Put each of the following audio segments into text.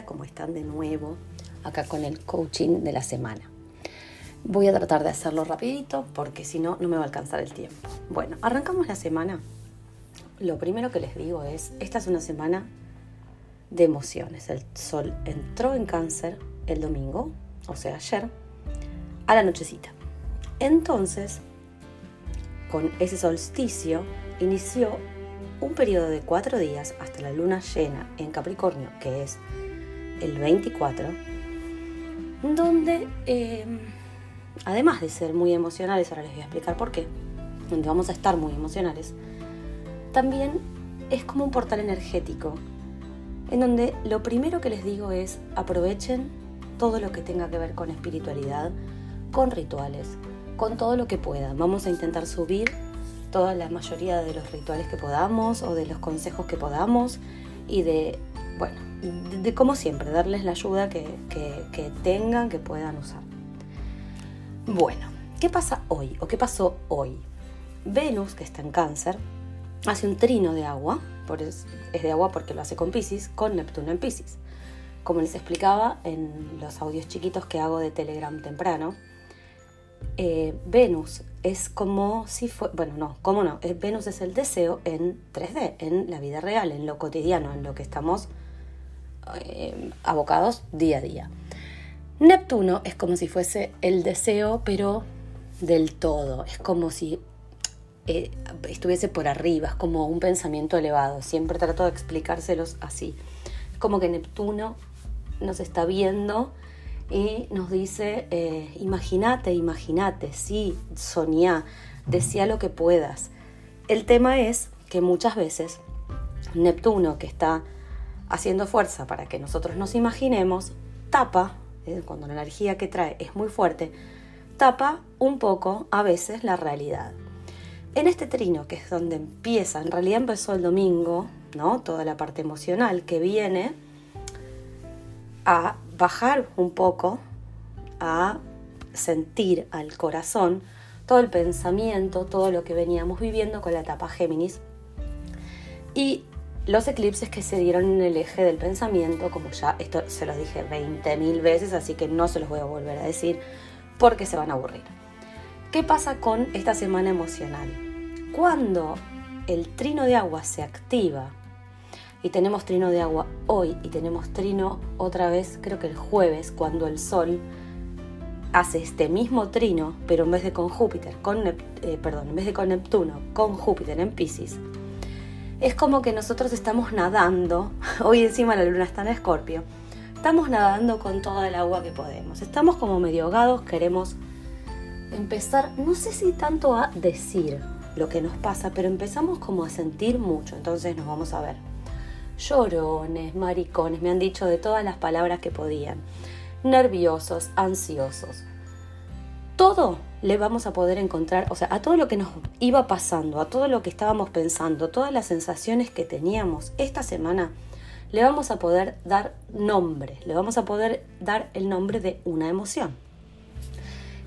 Hola, ¿cómo están de nuevo? Acá con el coaching de la semana. Voy a tratar de hacerlo rapidito porque si no, no me va a alcanzar el tiempo. Bueno, arrancamos la semana. Lo primero que les digo es, esta es una semana de emociones. El sol entró en cáncer el domingo, o sea, ayer, a la nochecita. Entonces, con ese solsticio, inició un periodo de cuatro días hasta la luna llena en Capricornio, que es el 24, donde, eh, además de ser muy emocionales, ahora les voy a explicar por qué, donde vamos a estar muy emocionales, también es como un portal energético, en donde lo primero que les digo es aprovechen todo lo que tenga que ver con espiritualidad, con rituales, con todo lo que puedan. Vamos a intentar subir toda la mayoría de los rituales que podamos o de los consejos que podamos y de, bueno, de, como siempre, darles la ayuda que, que tengan, que puedan usar. Bueno, ¿qué pasa hoy o qué pasó hoy? Venus, que está en cáncer, hace un trino de agua, por es, de agua porque lo hace con Pisces, con Neptuno en Pisces. Como les explicaba en los audios chiquitos que hago de Telegram temprano, eh, Venus es como si fue, bueno, no, ¿cómo no? Eh, Venus es el deseo en 3D, en la vida real, en lo cotidiano, en lo que estamos eh, abocados día a día. Neptuno es como si fuese el deseo, pero del todo, es como si estuviese por arriba, es como un pensamiento elevado, siempre trato de explicárselos así. Es como que Neptuno nos está viendo y nos dice, eh, imagínate, imagínate, sí, soñá, decía lo que puedas. El tema es que muchas veces Neptuno, que está haciendo fuerza para que nosotros nos imaginemos, tapa, eh, cuando la energía que trae es muy fuerte, tapa un poco a veces la realidad. En este trino, que es donde empieza, en realidad empezó el domingo, ¿no? Toda la parte emocional que viene a bajar un poco a sentir al corazón todo el pensamiento, todo lo que veníamos viviendo con la etapa Géminis y los eclipses que se dieron en el eje del pensamiento, como ya esto se los dije 20.000 veces, así que no se los voy a volver a decir porque se van a aburrir. ¿Qué pasa con esta semana emocional? Cuando el trino de agua se activa y tenemos trino de agua hoy y tenemos trino otra vez, creo que el jueves, cuando el Sol hace este mismo trino, pero en vez de con Júpiter, con eh, perdón, en vez de con Neptuno, con Júpiter en Pisces, es como que nosotros estamos nadando, hoy encima la luna está en Escorpio, estamos nadando con toda el agua que podemos, estamos como medio ahogados, queremos empezar, no sé si tanto a decir lo que nos pasa, pero empezamos como a sentir mucho, entonces nos vamos a ver. Llorones, maricones, me han dicho de todas las palabras que podían, nerviosos, ansiosos. Todo le vamos a poder encontrar, o sea, a todo lo que nos iba pasando, a todo lo que estábamos pensando, todas las sensaciones que teníamos esta semana, le vamos a poder dar nombre, le vamos a poder dar el nombre de una emoción.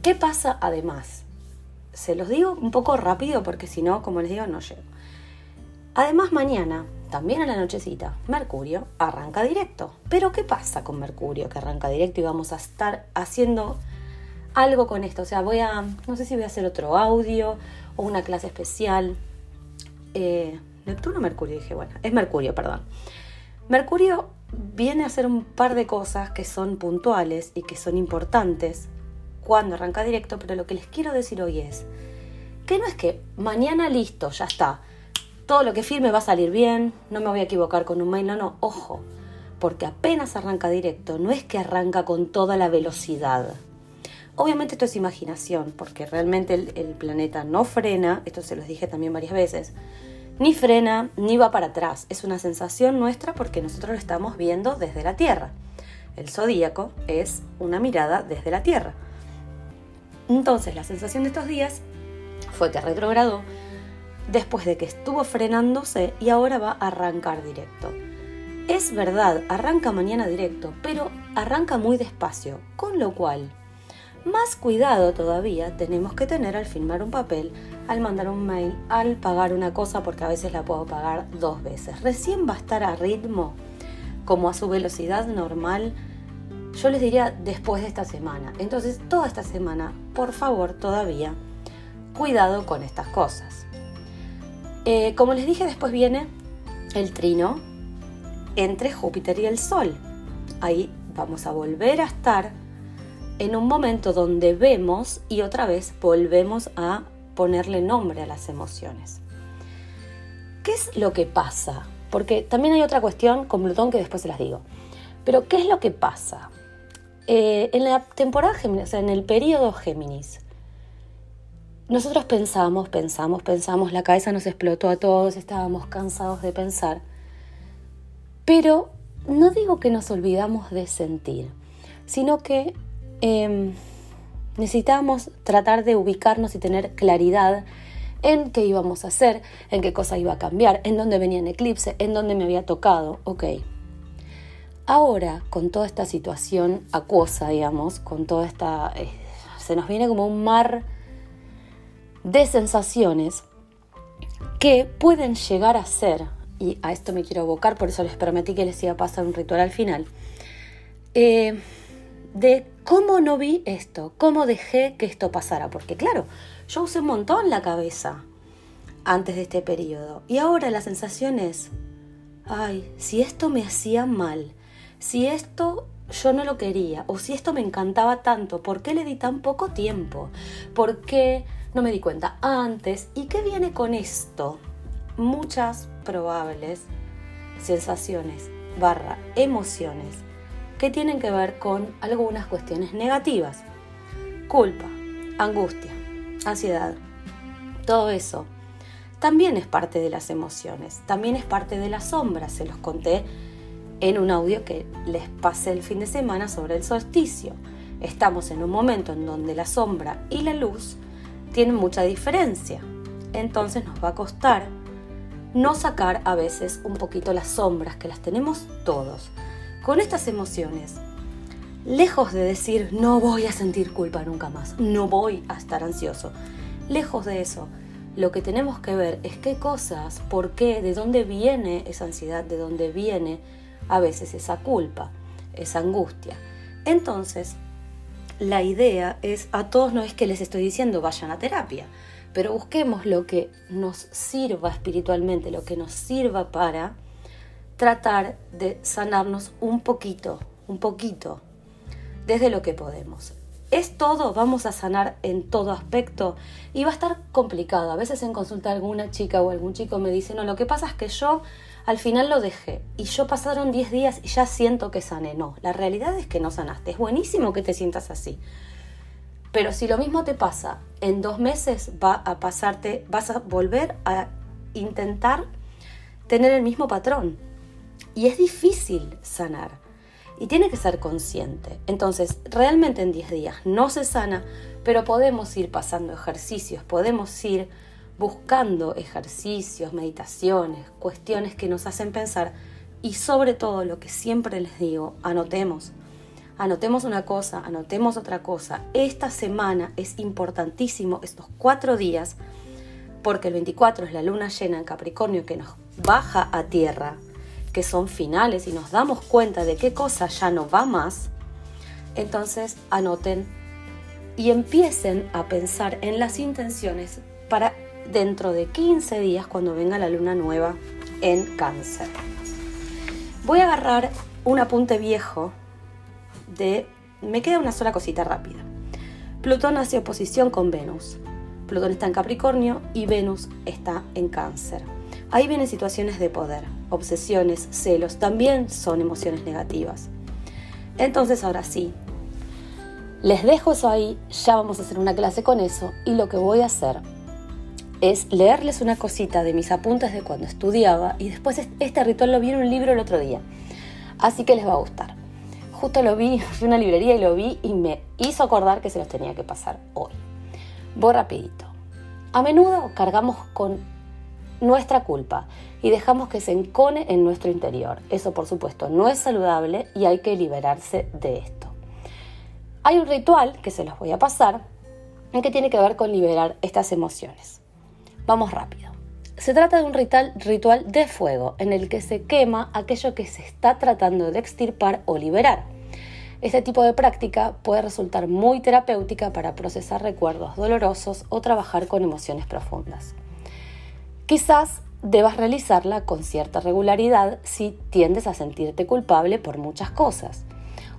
¿Qué pasa además? Se los digo un poco rápido porque si no, como les digo, no llego. Además, mañana también a la nochecita, Mercurio arranca directo. Pero ¿qué pasa con Mercurio que arranca directo y vamos a estar haciendo algo con esto? O sea, voy a, no sé si voy a hacer otro audio o una clase especial. Eh, Neptuno, Mercurio, dije, bueno, es Mercurio, perdón. Mercurio viene a hacer un par de cosas que son puntuales y que son importantes cuando arranca directo, pero lo que les quiero decir hoy es que no es que mañana listo, ya está todo lo que firme va a salir bien, no me voy a equivocar con un mail, no, no, ojo, porque apenas arranca directo, no es que arranca con toda la velocidad. Obviamente esto es imaginación, porque realmente el, planeta no frena, esto se los dije también varias veces, ni frena ni va para atrás, es una sensación nuestra porque nosotros lo estamos viendo desde la Tierra. El zodíaco es una mirada desde la Tierra. Entonces la sensación de estos días fue que retrogradó después de que estuvo frenándose y ahora va a arrancar directo. Es verdad, arranca mañana directo, pero arranca muy despacio, con lo cual, más cuidado todavía tenemos que tener al firmar un papel, al mandar un mail, al pagar una cosa, porque a veces la puedo pagar dos veces. Recién va a estar a ritmo como a su velocidad normal, yo les diría después de esta semana. Entonces, toda esta semana, por favor, todavía, cuidado con estas cosas. Eh, como les dije, después viene el trino entre Júpiter y el Sol. Ahí vamos a volver a estar en un momento donde vemos y otra vez volvemos a ponerle nombre a las emociones. ¿Qué es lo que pasa? Porque también hay otra cuestión con Plutón que después se las digo. Pero ¿qué es lo que pasa? Eh, en la temporada Géminis, o sea, en el periodo Géminis, nosotros pensamos, pensamos, pensamos, la cabeza nos explotó a todos, estábamos cansados de pensar, pero no digo que nos olvidamos de sentir, sino que eh, necesitábamos tratar de ubicarnos y tener claridad en qué íbamos a hacer, en qué cosa iba a cambiar, en dónde venía en eclipse, en dónde me había tocado, ok. Ahora, con toda esta situación acuosa, digamos, con toda esta... Eh, se nos viene como un mar de sensaciones que pueden llegar a ser, y a esto me quiero abocar, por eso les prometí que les iba a pasar un ritual al final, eh, de cómo no vi esto, cómo dejé que esto pasara, porque claro, yo usé un montón la cabeza antes de este periodo, y ahora la sensación es, ay, si esto me hacía mal, si esto yo no lo quería, o si esto me encantaba tanto, ¿por qué le di tan poco tiempo? ¿Por qué no me di cuenta antes. ¿Y qué viene con esto? Muchas probables sensaciones barra emociones que tienen que ver con algunas cuestiones negativas. Culpa, angustia, ansiedad, todo eso. También es parte de las emociones, también es parte de las sombras, se los conté en un audio que les pasé el fin de semana sobre el solsticio. Estamos en un momento en donde la sombra y la luz tienen mucha diferencia. Entonces nos va a costar no sacar a veces un poquito las sombras que las tenemos todos. Con estas emociones, lejos de decir no voy a sentir culpa nunca más, no voy a estar ansioso, lejos de eso, lo que tenemos que ver es qué cosas, por qué, de dónde viene esa ansiedad, de dónde viene a veces esa culpa, esa angustia. Entonces, la idea es, a todos no es que les estoy diciendo vayan a terapia, pero busquemos lo que nos sirva espiritualmente, lo que nos sirva para tratar de sanarnos un poquito, un poquito, desde lo que podemos. Es todo, vamos a sanar en todo aspecto y va a estar complicado. A veces en consulta alguna chica o algún chico me dice, no, lo que pasa es que yo al final lo dejé y yo pasaron 10 días y ya siento que sané. No, la realidad es que no sanaste. Es buenísimo que te sientas así. Pero si lo mismo te pasa, en dos meses va a pasarte, vas a volver a intentar tener el mismo patrón. Y es difícil sanar. Y tiene que ser consciente. Entonces, realmente en 10 días no se sana, pero podemos ir pasando ejercicios, podemos ir buscando ejercicios, meditaciones, cuestiones que nos hacen pensar y sobre todo lo que siempre les digo, anotemos. Anotemos una cosa, anotemos otra cosa. Esta semana es importantísimo, estos cuatro días, porque el 24 es la luna llena en Capricornio que nos baja a tierra, que son finales y nos damos cuenta de qué cosa ya no va más. Entonces anoten y empiecen a pensar en las intenciones para dentro de 15 días cuando venga la luna nueva en cáncer. Voy a agarrar un apunte viejo de... Me queda una sola cosita rápida. Plutón hace oposición con Venus. Plutón está en Capricornio y Venus está en cáncer. Ahí vienen situaciones de poder, obsesiones, celos, también son emociones negativas. Entonces ahora sí, les dejo eso ahí, ya vamos a hacer una clase con eso y lo que voy a hacer es leerles una cosita de mis apuntes de cuando estudiaba y después este ritual lo vi en un libro el otro día. Así que les va a gustar. Justo lo vi, fui a una librería y lo vi y me hizo acordar que se los tenía que pasar hoy. Voy rapidito. A menudo cargamos con nuestra culpa y dejamos que se encone en nuestro interior. Eso por supuesto no es saludable y hay que liberarse de esto. Hay un ritual que se los voy a pasar en que tiene que ver con liberar estas emociones. Vamos rápido. Se trata de un ritual, ritual de fuego en el que se quema aquello que se está tratando de extirpar o liberar. Este tipo de práctica puede resultar muy terapéutica para procesar recuerdos dolorosos o trabajar con emociones profundas. Quizás debas realizarla con cierta regularidad si tiendes a sentirte culpable por muchas cosas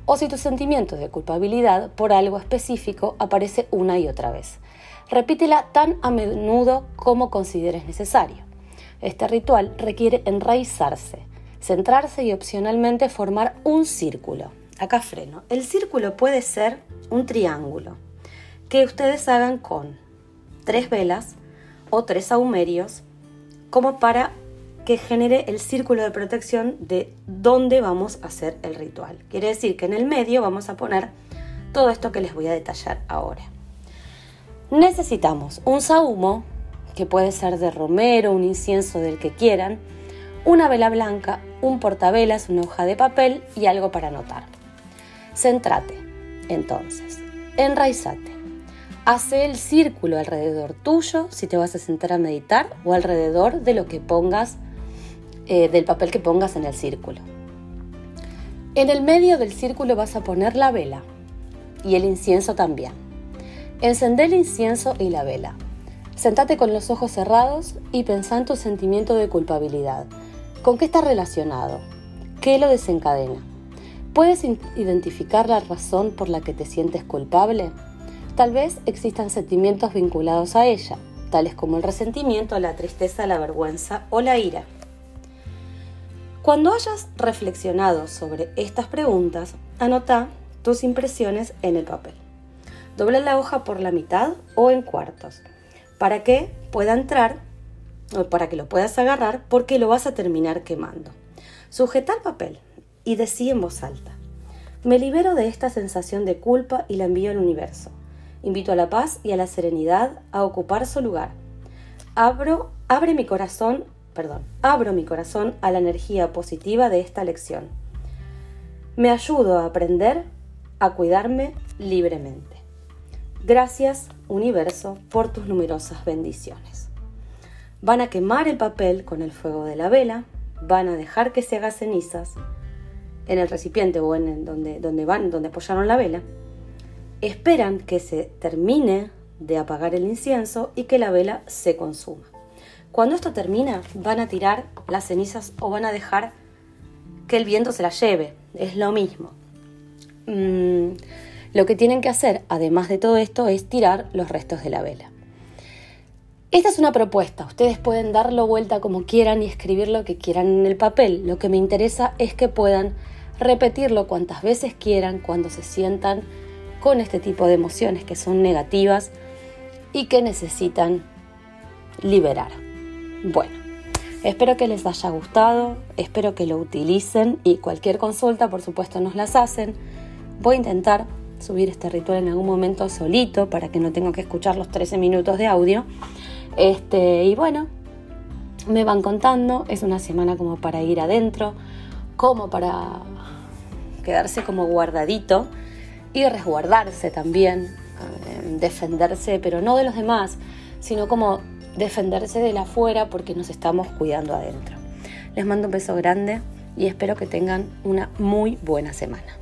o si tu sentimiento de culpabilidad por algo específico aparece una y otra vez. Repítela tan a menudo como consideres necesario. Este ritual requiere enraizarse, centrarse y opcionalmente formar un círculo acá freno. El círculo puede ser un triángulo que ustedes hagan con tres velas o tres aumerios como para que genere el círculo de protección de dónde vamos a hacer el ritual. Quiere decir que en el medio vamos a poner todo esto que les voy a detallar ahora. Necesitamos un sahumo, que puede ser de romero, un incienso del que quieran, una vela blanca, un portavelas, una hoja de papel y algo para anotar. Centrate, entonces, enraizate. Hace el círculo alrededor tuyo si te vas a sentar a meditar o alrededor de lo que pongas, eh, del papel que pongas en el círculo. En el medio del círculo vas a poner la vela y el incienso también. Encendé el incienso y la vela. Sentate con los ojos cerrados y pensá en tu sentimiento de culpabilidad. ¿Con qué está relacionado? ¿Qué lo desencadena? ¿Puedes identificar la razón por la que te sientes culpable? Tal vez existan sentimientos vinculados a ella, tales como el resentimiento, la tristeza, la vergüenza o la ira. Cuando hayas reflexionado sobre estas preguntas, anota tus impresiones en el papel. Dobla la hoja por la mitad o en cuartos, para que pueda entrar o para que lo puedas agarrar porque lo vas a terminar quemando. Sujeta el papel y decí en voz alta. Me libero de esta sensación de culpa y la envío al universo. Invito a la paz y a la serenidad a ocupar su lugar. Abro, abre mi corazón, perdón, abro mi corazón a la energía positiva de esta lección. Me ayudo a aprender a cuidarme libremente. Gracias, universo, por tus numerosas bendiciones. Van a quemar el papel con el fuego de la vela, van a dejar que se haga cenizas en el recipiente o en donde, donde van, donde apoyaron la vela, esperan que se termine de apagar el incienso y que la vela se consuma. Cuando esto termina, van a tirar las cenizas o van a dejar que el viento se las lleve. Es lo mismo. Mm, lo que tienen que hacer, además de todo esto, es tirar los restos de la vela. Esta es una propuesta, ustedes pueden darlo vuelta como quieran y escribir lo que quieran en el papel. Lo que me interesa es que puedan repetirlo cuantas veces quieran cuando se sientan con este tipo de emociones que son negativas y que necesitan liberar. Bueno, espero que les haya gustado, espero que lo utilicen y cualquier consulta por supuesto nos las hacen. Voy a intentar subir este ritual en algún momento solito para que no tenga que escuchar los 13 minutos de audio. Este, y bueno, me van contando, es una semana como para ir adentro, como para quedarse como guardadito y resguardarse también, eh, defenderse, pero no de los demás, sino como defenderse de la afuera porque nos estamos cuidando adentro. Les mando un beso grande y espero que tengan una muy buena semana.